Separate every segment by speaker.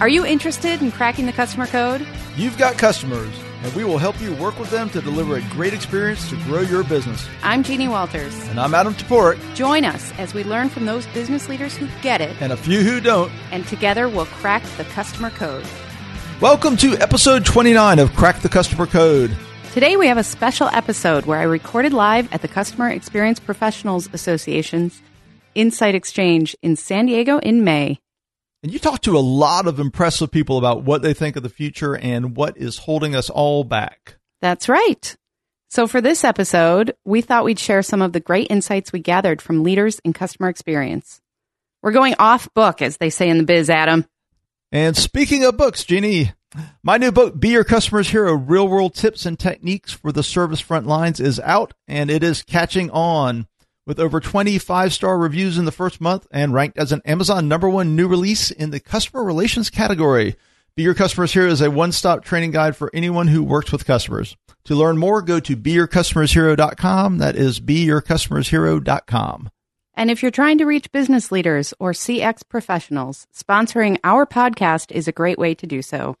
Speaker 1: Are you interested in cracking the customer code?
Speaker 2: You've got customers, and we will help you work with them to deliver a great experience to grow your business.
Speaker 1: I'm Jeannie Walters.
Speaker 2: And I'm Adam Toporek.
Speaker 1: Join us as we learn from those business leaders who get it,
Speaker 2: And a few who don't.
Speaker 1: and together we'll crack the customer code.
Speaker 2: Welcome to episode 29 of Crack the Customer Code.
Speaker 1: Today we have a special episode where I recorded live at the Customer Experience Professionals Association's Insight Exchange in San Diego in May.
Speaker 2: And you talk to a lot of impressive people about what they think of the future and what is holding us all back.
Speaker 1: That's right. So for this episode, we thought we'd share some of the great insights we gathered from leaders in customer experience. We're going off book, as they say in the biz, Adam.
Speaker 2: And speaking of books, Jeannie, my new book, Be Your Customer's Hero Real World Tips and Techniques for the Service Front Lines, is out and it is catching on. With over 25 star reviews in the first month and ranked as an Amazon number one new release in the customer relations category. Be Your Customer's Hero is a one stop training guide for anyone who works with customers. To learn more, go to beyourcustomershero.com. That is beyourcustomershero.com.
Speaker 1: And if you're trying to reach business leaders or CX professionals, sponsoring our podcast is a great way to do so.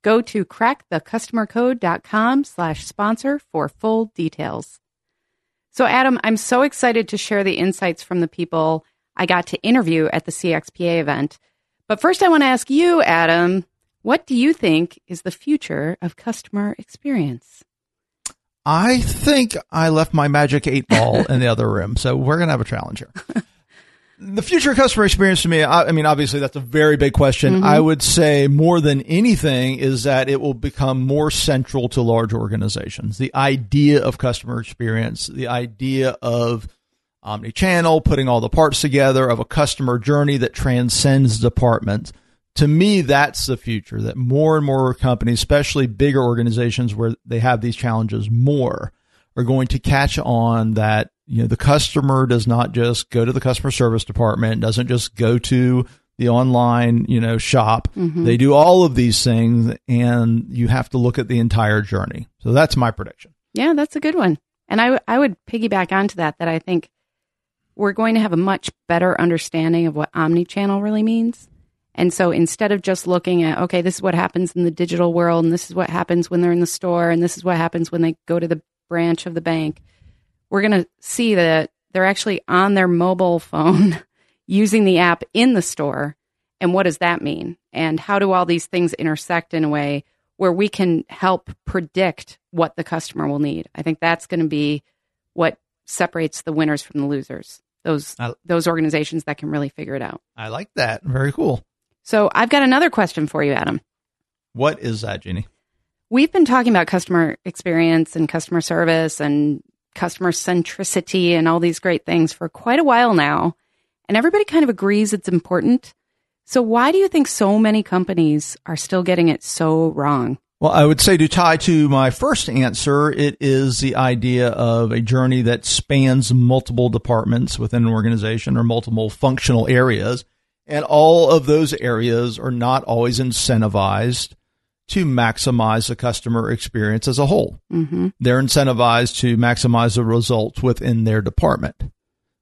Speaker 1: Go to crackthecustomercode.com slash sponsor for full details. So, Adam, I'm so excited to share the insights from the people I got to interview at the CXPA event. But first, I want to ask you, Adam, what do you think is the future of customer experience?
Speaker 2: I think I left my magic eight ball in the other room, so we're gonna have a challenge here. the future customer experience to me, I, I mean, obviously that's a very big question. Mm-hmm. I would say more than anything is that it will become more central to large organizations. The idea of customer experience, the idea of omni-channel, putting all the parts together of a customer journey that transcends departments. To me, that's the future that more and more companies, especially bigger organizations where they have these challenges more, are going to catch on that, you know, the customer does not just go to the customer service department, doesn't just go to the online, you know, shop. Mm-hmm. They do all of these things and you have to look at the entire journey. So that's my prediction.
Speaker 1: Yeah, that's a good one. And I, w- I would piggyback onto that, that I think we're going to have a much better understanding of what omni-channel really means. And so instead of just looking at, okay, this is what happens in the digital world, and this is what happens when they're in the store, and this is what happens when they go to the branch of the bank, we're going to see that they're actually on their mobile phone using the app in the store. And what does that mean? And how do all these things intersect in a way where we can help predict what the customer will need? I think that's going to be what separates the winners from the losers. Those
Speaker 2: I-
Speaker 1: those organizations that can really figure it out.
Speaker 2: I like that. Very cool.
Speaker 1: So I've got another question for you, Adam.
Speaker 2: What is that, Jeannie?
Speaker 1: We've been talking about customer experience and customer service and customer centricity and all these great things for quite a while now. And everybody kind of agrees it's important. So why do you think so many companies are still getting it so wrong?
Speaker 2: Well, I would say to tie to my first answer, it is the idea of a journey that spans multiple departments within an organization or multiple functional areas. And all of those areas are not always incentivized to maximize the customer experience as a whole.
Speaker 1: Mm-hmm.
Speaker 2: They're incentivized to maximize the results within their department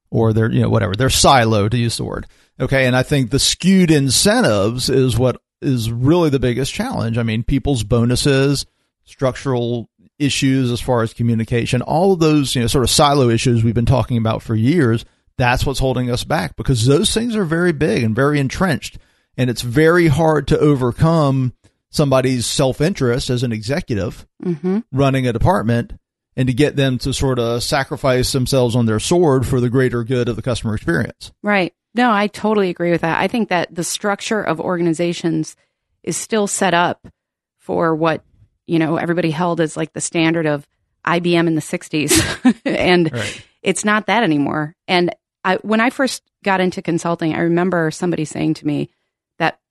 Speaker 2: or their, you know, whatever, their silo to use the word. Okay. And I think the skewed incentives is what is really the biggest challenge. I mean, people's bonuses, structural issues as far as communication, all of those, you know, sort of silo issues we've been talking about for years. That's what's holding us back because those things are very big and very entrenched. And it's very hard to overcome somebody's self interest as an executive
Speaker 1: Mm-hmm.
Speaker 2: running a department and to get them to sort of sacrifice themselves on their sword for the greater good of the customer experience.
Speaker 1: Right. No, I totally agree with that. I think that the structure of organizations is still set up for what, you know, everybody held as like the standard of IBM in the 60s. and
Speaker 2: Right.
Speaker 1: it's not that anymore. And I, when I first got into consulting, I remember somebody saying to me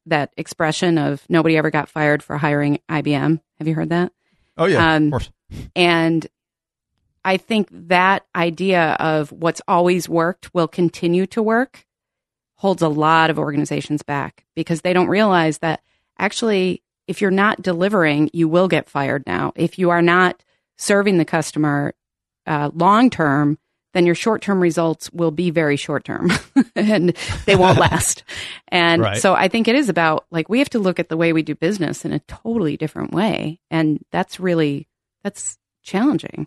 Speaker 1: that expression of nobody ever got fired for hiring IBM. Have you heard that?
Speaker 2: Oh yeah,
Speaker 1: Um,
Speaker 2: of course.
Speaker 1: And I think that idea of what's always worked will continue to work holds a lot of organizations back because they don't realize that actually, if you're not delivering, you will get fired now. If you are not serving the customer uh, long term, then your short term results will be very short term and they won't last. And right. so I think it is about like we have to look at the way we do business in a totally different way. And that's really that's challenging.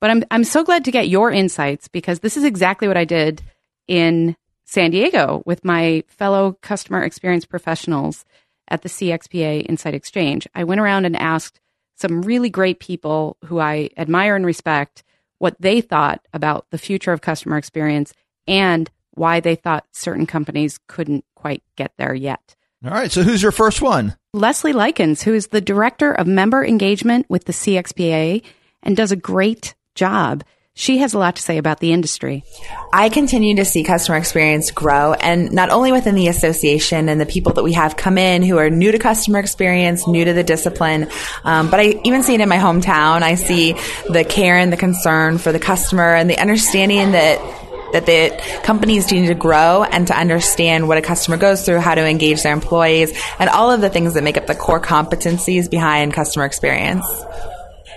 Speaker 1: But I'm I'm so glad to get your insights because this is exactly what I did in San Diego with my fellow customer experience professionals at the CXPA Insight Exchange. I went around and asked some really great people who I admire and respect what they thought about the future of customer experience and why they thought certain companies couldn't quite get there yet.
Speaker 2: All right. So who's your first one?
Speaker 1: Leslie Likens, who is the director of member engagement with the CXPA and does a great job. She has a lot to say about the industry.
Speaker 3: I continue to see customer experience grow and not only within the association and the people that we have come in who are new to customer experience, new to the discipline, um, but I even see it in my hometown. I see the care and the concern for the customer and the understanding that that the companies need to grow and to understand what a customer goes through, how to engage their employees, and all of the things that make up the core competencies behind customer experience.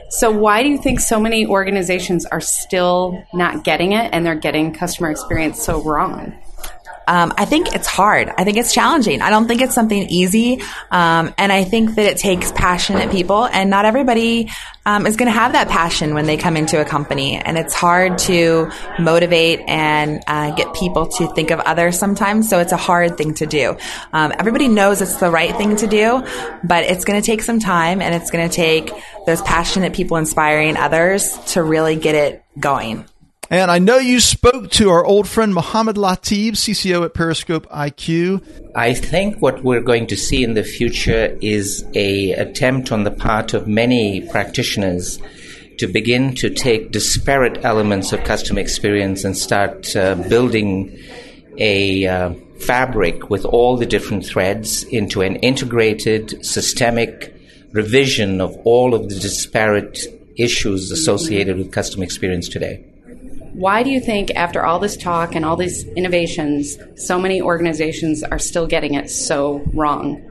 Speaker 1: So, why do you think so many organizations are still not getting it and they're getting customer experience so wrong?
Speaker 3: Um, I think it's hard. I think it's challenging. I don't think it's something easy. Um, and I think that it takes passionate people, and not everybody um, is going to have that passion when they come into a company. And it's hard to motivate and uh, get people to think of others sometimes. So it's a hard thing to do. Um, everybody knows it's the right thing to do, but it's going to take some time, and it's going to take those passionate people inspiring others to really get it going.
Speaker 2: And I know you spoke to our old friend Mohammed Latib, CCO at Periscope IQ.
Speaker 4: I think what we're going to see in the future is a attempt on the part of many practitioners to begin to take disparate elements of customer experience and start uh, building a uh, fabric with all the different threads into an integrated, systemic revision of all of the disparate issues associated with customer experience today.
Speaker 1: Why do you think, after all this talk and all these innovations, so many organizations are still getting it so wrong?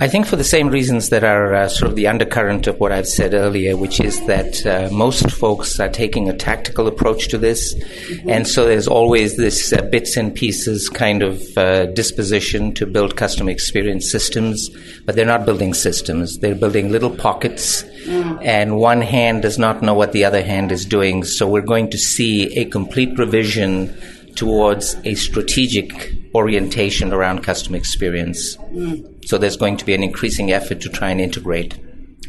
Speaker 4: I think for the same reasons that are uh, sort of the undercurrent of what I've said earlier, which is that uh, most folks are taking a tactical approach to this. Mm-hmm. And so there's always this uh, bits and pieces kind of uh, disposition to build customer experience systems, but they're not building systems. They're building little pockets, mm. and one hand does not know what the other hand is doing. So we're going to see a complete revision towards a strategic orientation around customer experience. Mm. So there's going to be an increasing effort to try and integrate.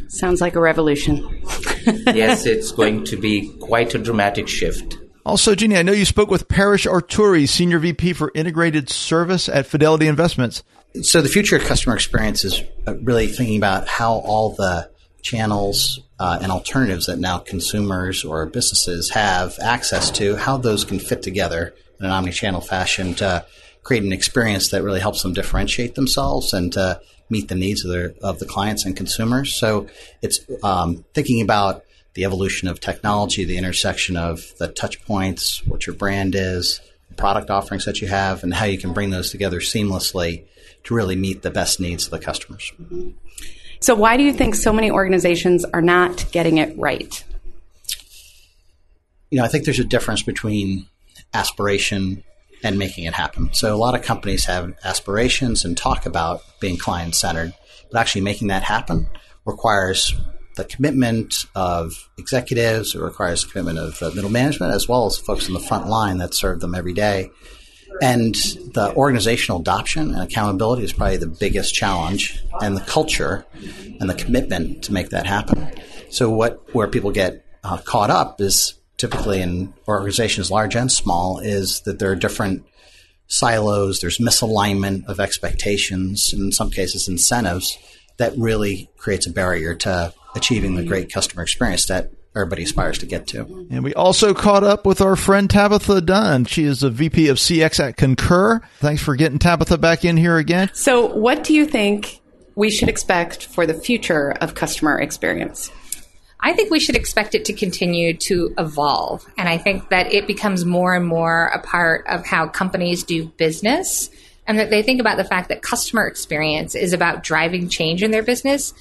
Speaker 1: Sounds like a revolution.
Speaker 4: yes, it's going to be quite a dramatic shift.
Speaker 2: Also, Jeannie, I know you spoke with Paresh Arturi, Senior VP for Integrated Service at Fidelity Investments.
Speaker 5: So the future of customer experience is uh, really thinking about how all the channels uh, and alternatives that now consumers or businesses have access to, how those can fit together in an omni-channel fashion to create an experience that really helps them differentiate themselves and to meet the needs of their of the clients and consumers. So it's um, thinking about the evolution of technology, the intersection of the touch points, what your brand is, the product offerings that you have, and how you can bring those together seamlessly to really meet the best needs of the customers.
Speaker 1: Mm-hmm. So, why do you think so many organizations are not getting it right?
Speaker 5: You know, I think there's a difference between aspiration and making it happen. So a lot of companies have aspirations and talk about being client centered, but actually making that happen requires the commitment of executives, it requires the commitment of uh, middle management, as well as folks on the front line that serve them every day. And the organizational adoption and accountability is probably the biggest challenge, and the culture and the commitment to make that happen. So, what where people get uh, caught up is typically in organizations large and small is that there are different silos, there's misalignment of expectations, and in some cases incentives that really creates a barrier to achieving the great customer experience that everybody aspires to get to.
Speaker 2: And we also caught up with our friend Tabitha Dunn. She is a VP of CX at Concur. Thanks for getting Tabitha back in here again.
Speaker 1: So, what do you think we should expect for the future of customer experience?
Speaker 6: I think we should expect it to continue to evolve. And I think that it becomes more and more a part of how companies do business and that they think about the fact that customer experience is about driving change in their business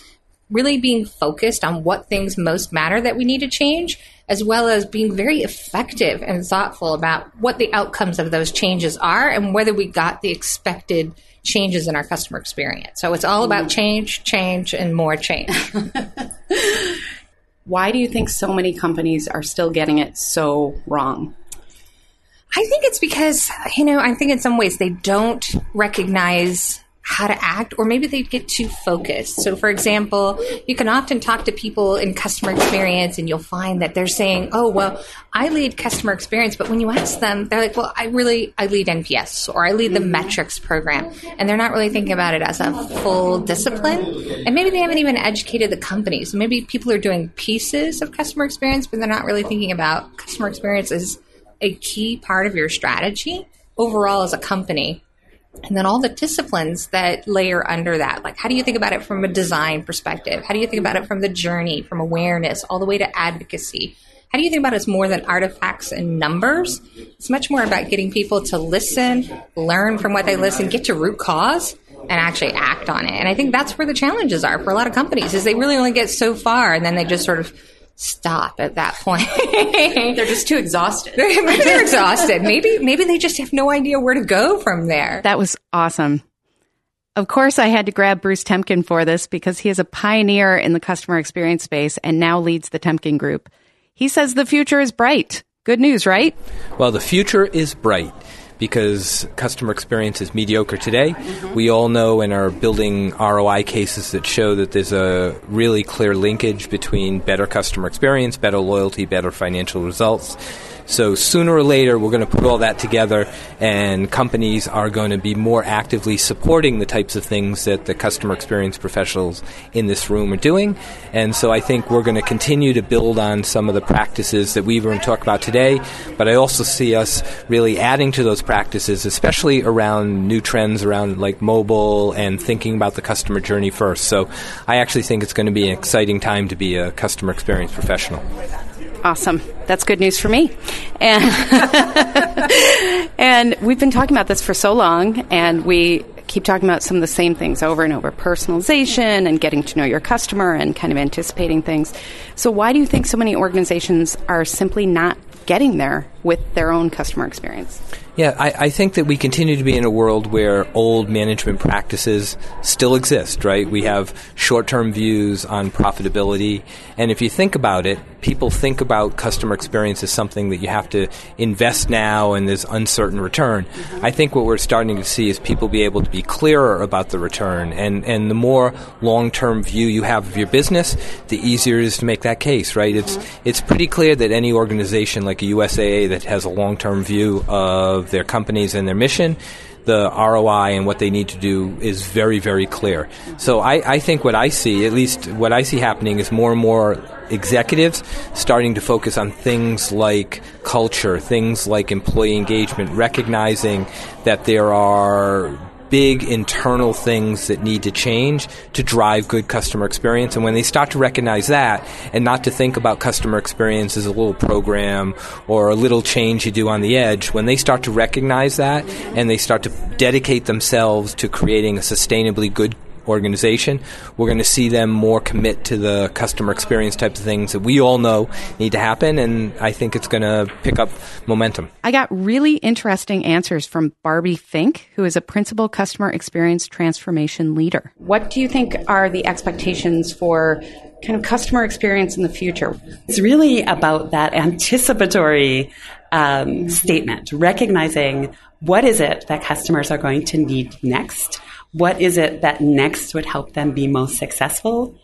Speaker 6: really being focused on what things most matter that we need to change, as well as being very effective and thoughtful about what the outcomes of those changes are and whether we got the expected changes in our customer experience. So it's all about change, change, and more change.
Speaker 1: Why do you think so many companies are still getting it so wrong?
Speaker 6: I think it's because, you know, I think in some ways they don't recognize how to act, or maybe they get too focused. So, for example, you can often talk to people in customer experience and you'll find that they're saying, Oh, well, I lead customer experience. But when you ask them, they're like, Well, I really, I lead NPS or I lead the mm-hmm. metrics program. And they're not really thinking about it as a full discipline. And maybe they haven't even educated the company. So maybe people are doing pieces of customer experience, but they're not really thinking about customer experience as a key part of your strategy overall as a company and then all the disciplines that layer under that like how do you think about it from a design perspective? How do you think about it from the journey from awareness all the way to advocacy? How do you think about it as more than artifacts and numbers? It's much more about getting people to listen learn from what they listen get to root cause and actually act on it. And i think that's where the challenges are for a lot of companies is they really only get so far and then they just sort of stop at that point.
Speaker 1: they're just too exhausted.
Speaker 6: maybe they're exhausted. Maybe maybe they just have no idea where to go from there.
Speaker 1: That was awesome. Of course, I had to grab Bruce Temkin for this because he is a pioneer in the customer experience space and now leads the Temkin Group. He says the future is bright. Good news, right?
Speaker 7: Well, the future is bright because customer experience is mediocre today. Mm-hmm. We all know and are building ROI cases that show that there's a really clear linkage between better customer experience, better loyalty, better financial results. So sooner or later, we're going to put all that together, and companies are going to be more actively supporting the types of things that the customer experience professionals in this room are doing. And so I think we're going to continue to build on some of the practices that we've been talking about today, but I also see us really adding to those practices, especially around new trends around like mobile and thinking about the customer journey first. So I actually think it's going to be an exciting time to be a customer experience professional.
Speaker 1: Awesome. That's good news for me. And, and we've been talking about this for so long, and we keep talking about some of the same things over and over personalization and getting to know your customer and kind of anticipating things. So, why do you think so many organizations are simply not getting there with their own customer experience?
Speaker 7: Yeah, I, I, think that we continue to be in a world where old management practices still exist, right? We have short term views on profitability. And if you think about it, people think about customer experience as something that you have to invest now and there's uncertain return. Mm-hmm. I think what we're starting to see is people be able to be clearer about the return. And, and the more long term view you have of your business, the easier it is to make that case, right? Mm-hmm. It's, it's pretty clear that any organization like a USAA that has a long term view of their companies and their mission, the ROI and what they need to do is very, very clear. So I, I, think what I see, at least what I see happening, is more and more executives starting to focus on things like culture, things like employee engagement, recognizing that there are big internal things that need to change to drive good customer experience. And when they start to recognize that and not to think about customer experience as a little program or a little change you do on the edge, when they start to recognize that and they start to dedicate themselves to creating a sustainably good organization, we're going to see them more commit to the customer experience types of things that we all know need to happen. And I think it's going to pick up momentum.
Speaker 1: I got really interesting answers from Barbie Fink, who is a principal customer experience transformation leader. What do you think are the expectations for kind of customer experience in the future?
Speaker 8: It's really about that anticipatory um, statement, recognizing what is it that customers are going to need next what is it that next would help them be most successful?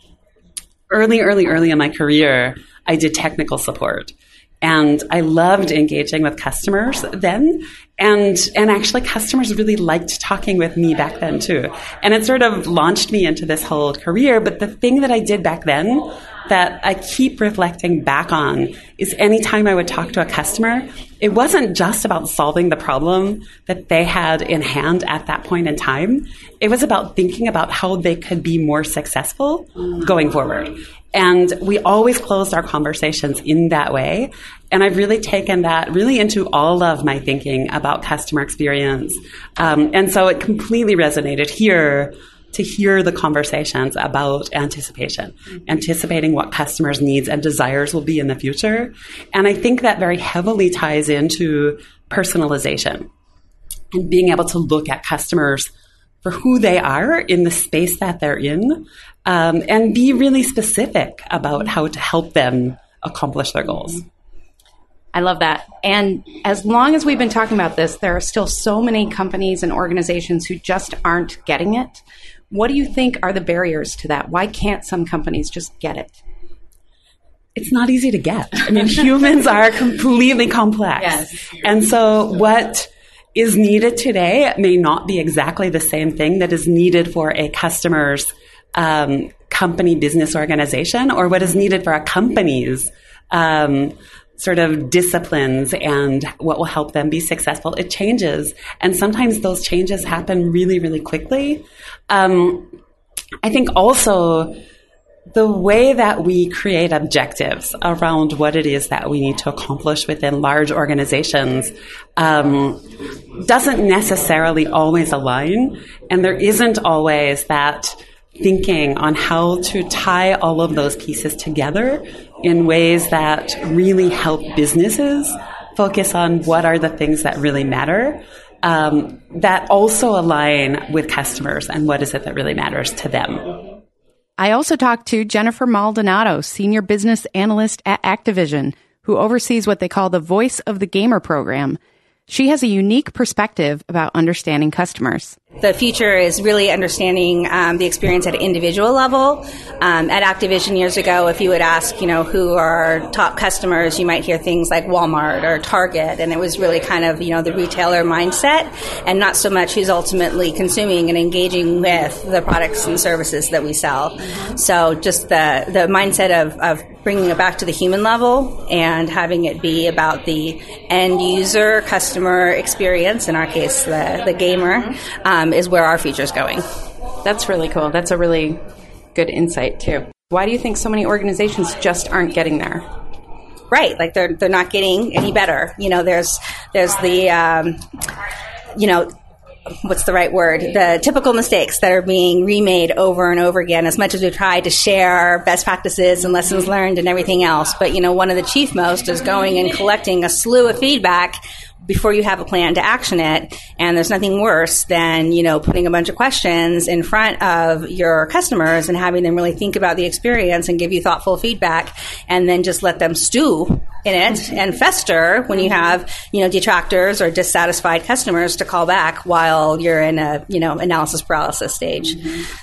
Speaker 8: Early, early, early in my career, I did technical support. And I loved engaging with customers then. And, and actually customers really liked talking with me back then too. And it sort of launched me into this whole career. But the thing that I did back then that I keep reflecting back on is anytime I would talk to a customer, it wasn't just about solving the problem that they had in hand at that point in time. It was about thinking about how they could be more successful going forward. And we always closed our conversations in that way. And I've really taken that really into all of my thinking about customer experience. Um, and so it completely resonated here to hear the conversations about anticipation, anticipating what customers' needs and desires will be in the future. And I think that very heavily ties into personalization and being able to look at customers for who they are in the space that they're in um, and be really specific about how to help them accomplish their goals.
Speaker 1: I love that. And as long as we've been talking about this, there are still so many companies and organizations who just aren't getting it. What do you think are the barriers to that? Why can't some companies just get it?
Speaker 8: It's not easy to get. I mean, humans are completely complex.
Speaker 1: Yes.
Speaker 8: And so what is needed today may not be exactly the same thing that is needed for a customer's um, company business organization or what is needed for a company's um, sort of disciplines and what will help them be successful. It changes. And sometimes those changes happen really, really quickly. Um, I think also the way that we create objectives around what it is that we need to accomplish within large organizations um, doesn't necessarily always align, and there isn't always that thinking on how to tie all of those pieces together in ways that really help businesses focus on what are the things that really matter. Um, that also align with customers and what is it that really matters to them.
Speaker 1: I also talked to Jennifer Maldonado, Senior Business Analyst at Activision, who oversees what they call the Voice of the Gamer program. She has a unique perspective about understanding customers.
Speaker 9: The future is really understanding um, the experience at an individual level. Um, at Activision years ago, if you would ask, you know, who are top customers, you might hear things like Walmart or Target, and it was really kind of, you know, the retailer mindset, and not so much who's ultimately consuming and engaging with the products and services that we sell. So just the the mindset of, of bringing it back to the human level and having it be about the end user customer experience, in our case, the the gamer. Um, um, is where our future is going.
Speaker 1: That's really cool. That's a really good insight too. Why do you think so many organizations just aren't getting there?
Speaker 9: Right, like they're they're not getting any better. You know, there's there's the um, you know what's the right word? The typical mistakes that are being remade over and over again, as much as we try to share best practices and lessons learned and everything else. But, you know, one of the chief most is going and collecting a slew of feedback before you have a plan to action it. And there's nothing worse than, you know, putting a bunch of questions in front of your customers and having them really think about the experience and give you thoughtful feedback and then just let them stew in it and fester when you have, you know, detractors or dissatisfied customers to call back while you're in a, you know, analysis paralysis stage.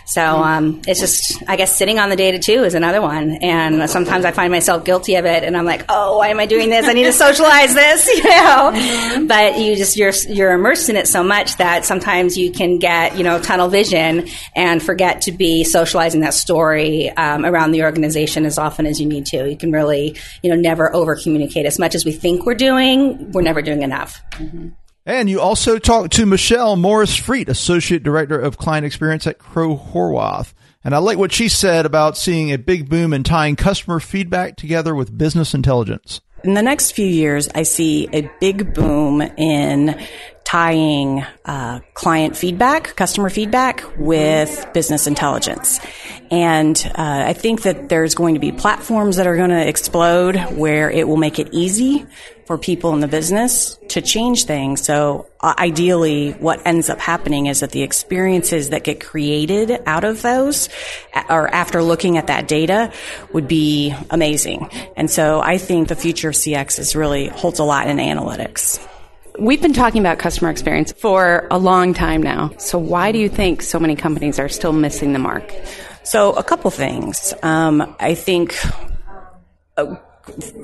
Speaker 9: So, um, it's just, I guess sitting on the data too is another one. And sometimes I find myself guilty of it and I'm like, oh, why am I doing this? I need to socialize this, you know? But you just, you're, you're immersed in it so much that sometimes you can get, you know, tunnel vision and forget to be socializing that story, um, around the organization as often as you need to. You can really, you know, never over communicate as much as we think we're doing. We're never doing enough. Mm-hmm.
Speaker 2: And you also talked to Michelle Morris Freet, Associate Director of Client Experience at Crowe Horwath. And I like what she said about seeing a big boom in tying customer feedback together with business intelligence.
Speaker 10: In the next few years, I see a big boom in tying uh, client feedback, customer feedback with business intelligence. And uh, I think that there's going to be platforms that are going to explode where it will make it easy for people in the business to change things. So uh, ideally, what ends up happening is that the experiences that get created out of those or after looking at that data would be amazing. And so I think the future of CX is really holds a lot in analytics.
Speaker 1: We've been talking about customer experience for a long time now. So why do you think so many companies are still missing the mark?
Speaker 10: So a couple things. Um, I think. Uh,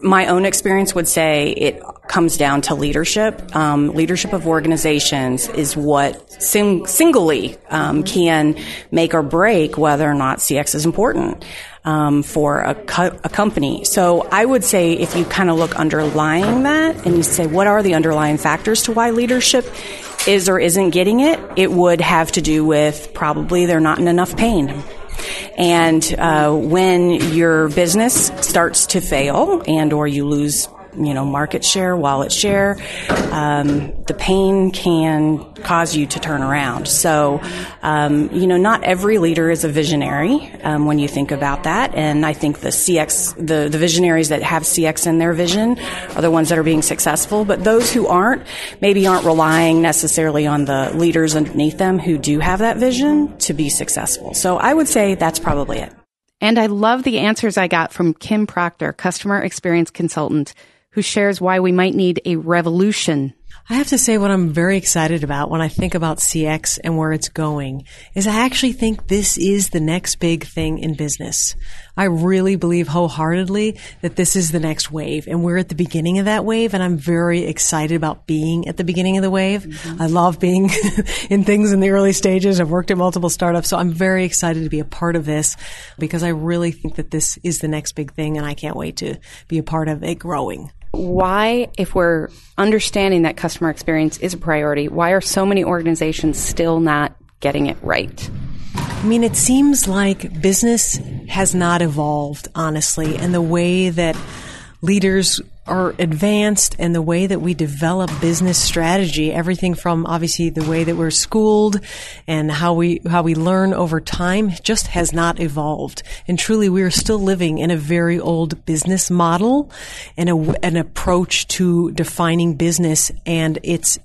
Speaker 10: my own experience would say it comes down to leadership. Um, leadership of organizations is what sing- singly um, can make or break whether or not CX is important um, for a, co- a company. So I would say if you kind of look underlying that and you say, what are the underlying factors to why leadership is or isn't getting it, it would have to do with probably they're not in enough pain. And uh, when your business starts to fail and or you lose you know, market share, wallet share, um, the pain can cause you to turn around. So, um, you know, not every leader is a visionary um, when you think about that. And I think the CX, the, the visionaries that have CX in their vision are the ones that are being successful. But those who aren't, maybe aren't relying necessarily on the leaders underneath them who do have that vision to be successful. So I would say that's probably it.
Speaker 1: And I love the answers I got from Kim Proctor, customer experience consultant, who shares why we might need a revolution
Speaker 11: I have to say what I'm very excited about when I think about CX and where it's going is I actually think this is the next big thing in business. I really believe wholeheartedly that this is the next wave and we're at the beginning of that wave and I'm very excited about being at the beginning of the wave. Mm-hmm. I love being in things in the early stages. I've worked at multiple startups, so I'm very excited to be a part of this because I really think that this is the next big thing and I can't wait to be a part of it growing.
Speaker 1: Why, if we're understanding that customer experience is a priority, why are so many organizations still not getting it right?
Speaker 11: I mean, it seems like business has not evolved, honestly, and the way that leaders are advanced and the way that we develop business strategy, everything from obviously the way that we're schooled and how we, how we learn over time just has not evolved. And truly we are still living in a very old business model and a, an approach to defining business and its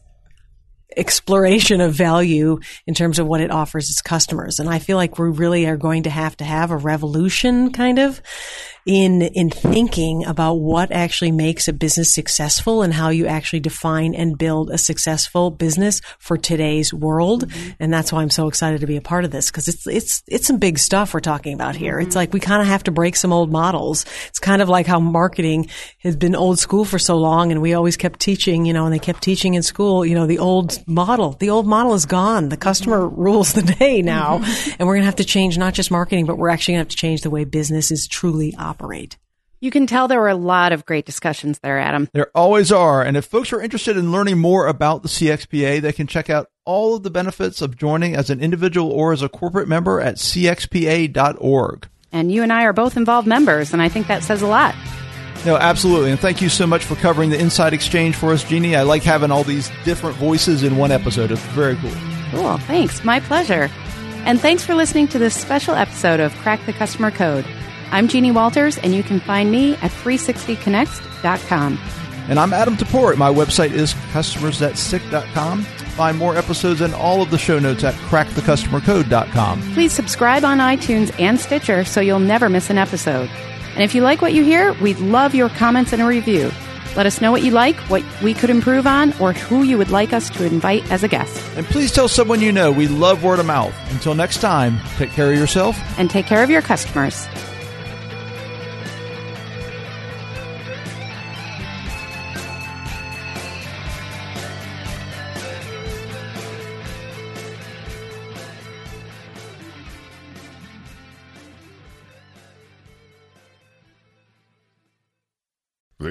Speaker 11: exploration of value in terms of what it offers its customers. And I feel like we really are going to have to have a revolution kind of in in thinking about what actually makes a business successful and how you actually define and build a successful business for today's world. Mm-hmm. And that's why I'm so excited to be a part of this because it's it's it's some big stuff we're talking about here. Mm-hmm. It's like we kind of have to break some old models. It's kind of like how marketing has been old school for so long and we always kept teaching, you know, and they kept teaching in school, you know, the old model. The old model is gone. The customer mm-hmm. rules the day now. Mm-hmm. And we're going to have to change not just marketing, but we're actually going to have to change the way business is truly operating operate.
Speaker 1: You can tell there were a lot of great discussions there, Adam.
Speaker 2: There always are. And if folks are interested in learning more about the CXPA, they can check out all of the benefits of joining as an individual or as a corporate member at cxpa.org.
Speaker 1: And you and I are both involved members, and I think that says a lot.
Speaker 2: No, absolutely. And thank you so much for covering the Insight Exchange for us, Jeannie. I like having all these different voices in one episode. It's very cool.
Speaker 1: Cool. Thanks. My pleasure. And thanks for listening to this special episode of Crack the Customer Code. I'm Jeannie Walters, and you can find me at 360connects.com.
Speaker 2: And I'm Adam Toporek. My website is customersthatstick.com. Find more episodes and all of the show notes at crackthecustomercode.com.
Speaker 1: Please subscribe on iTunes and Stitcher so you'll never miss an episode. And if you like what you hear, we'd love your comments and a review. Let us know what you like, what we could improve on, or who you would like us to invite as a guest.
Speaker 2: And please tell someone you know. We love word of mouth. Until next time, take care of yourself
Speaker 1: and take care of your customers.